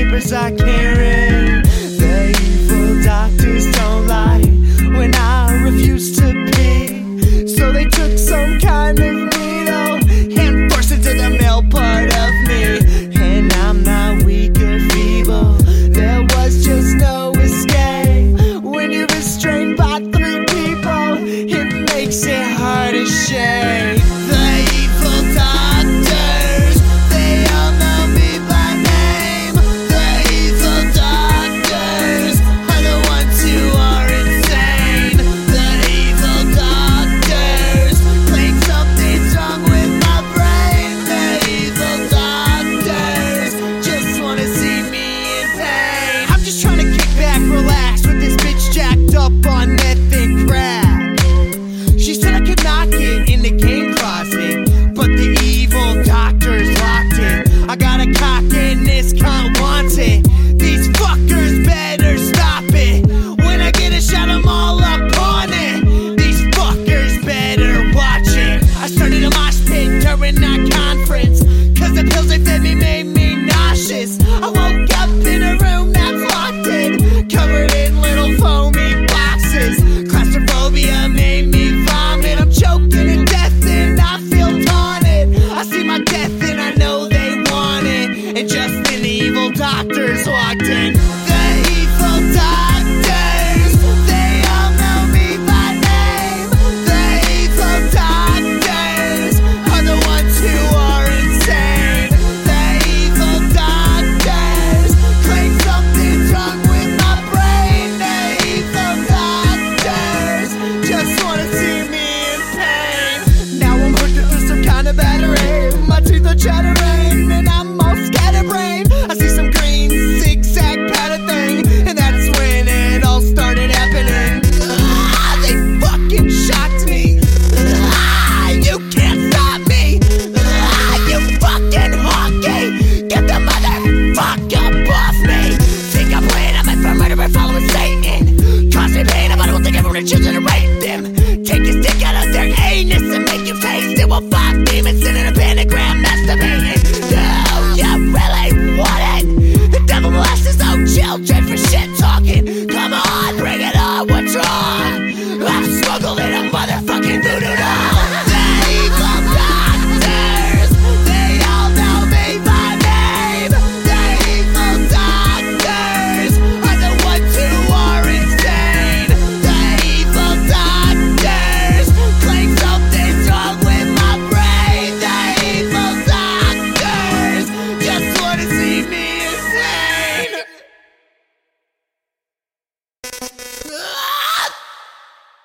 papers I care. doctors walked in. I'll trade for